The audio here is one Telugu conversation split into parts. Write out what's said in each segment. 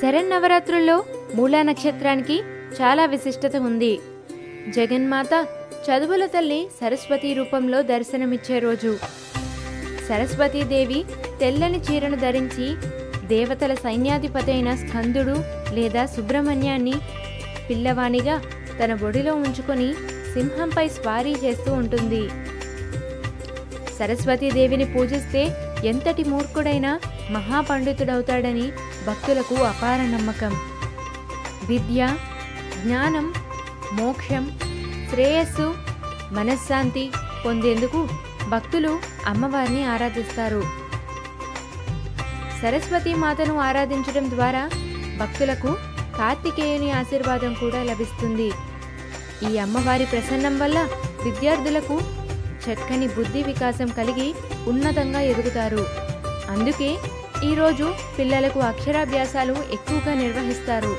శరన్నవరాత్రుల్లో మూలా నక్షత్రానికి చాలా విశిష్టత ఉంది. జగన్మాత చదువుల తల్లి సరస్వతి రూపంలో దర్శనమిచ్చే రోజు. సరస్వతీదేవి తెల్లని చీరను ధరించి దేవతల సైన్యాధిపతి అయిన స్కందుడు లేదా సుబ్రహ్మణ్యాన్ని పిల్లవాణిగా తన ఒడిలో ఉంచుకొని సింహంపై స్వారీ చేస్తూ ఉంటుంది. సరస్వతీదేవిని పూజిస్తే ఎంతటి మూర్ఖుడైనా మహాపండితుడవుతాడని భక్తులకు అపార నమ్మకం. విద్య జ్ఞానం మోక్షం శ్రేయస్సు మనశ్శాంతి పొందేందుకు భక్తులు అమ్మవారిని ఆరాధిస్తారు. సరస్వతి మాతను ఆరాధించడం ద్వారా భక్తులకు కార్తికేయుని ఆశీర్వాదం కూడా లభిస్తుంది. ఈ అమ్మవారి ప్రసన్నం వల్ల విద్యార్థులకు చక్కని బుద్ధి వికాసం కలిగి ఉన్నతంగా ఎదుగుతారు. అందుకే ఈరోజు పిల్లలకు అక్షరాభ్యాసాలు ఎక్కువగా నిర్వహిస్తారు.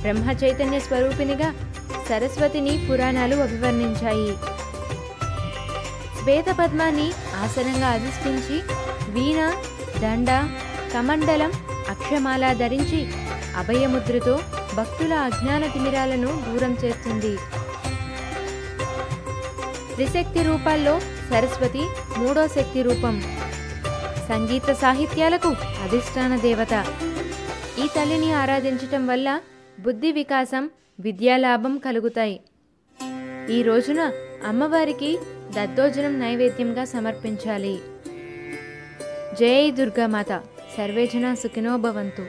బ్రహ్మ చైతన్య స్వరూపినిగా సరస్వతిని పురాణాలు అభివర్ణించాయి. శ్వేతపద్మాన్ని ఆసనంగా అధిష్ఠించి వీణ దండ కమండలం అక్షమాల ధరించి అభయముద్రతో భక్తుల అజ్ఞాన తిమిరాలను దూరం చేస్తుంది. త్రిశక్తి రూపాల్లో సరస్వతి మూడో శక్తి రూపం. సంగీత సాహిత్యాలకు అధిష్టాన దేవత. ఈ తల్లిని ఆరాధించటం వల్ల బుద్ధి వికాసం విద్యాలాభం కలుగుతాయి. ఈ రోజున అమ్మవారికి దద్దోజనం నైవేద్యంగా సమర్పించాలి. జై దుర్గామాత. సర్వేజన సుఖినో భవంతు.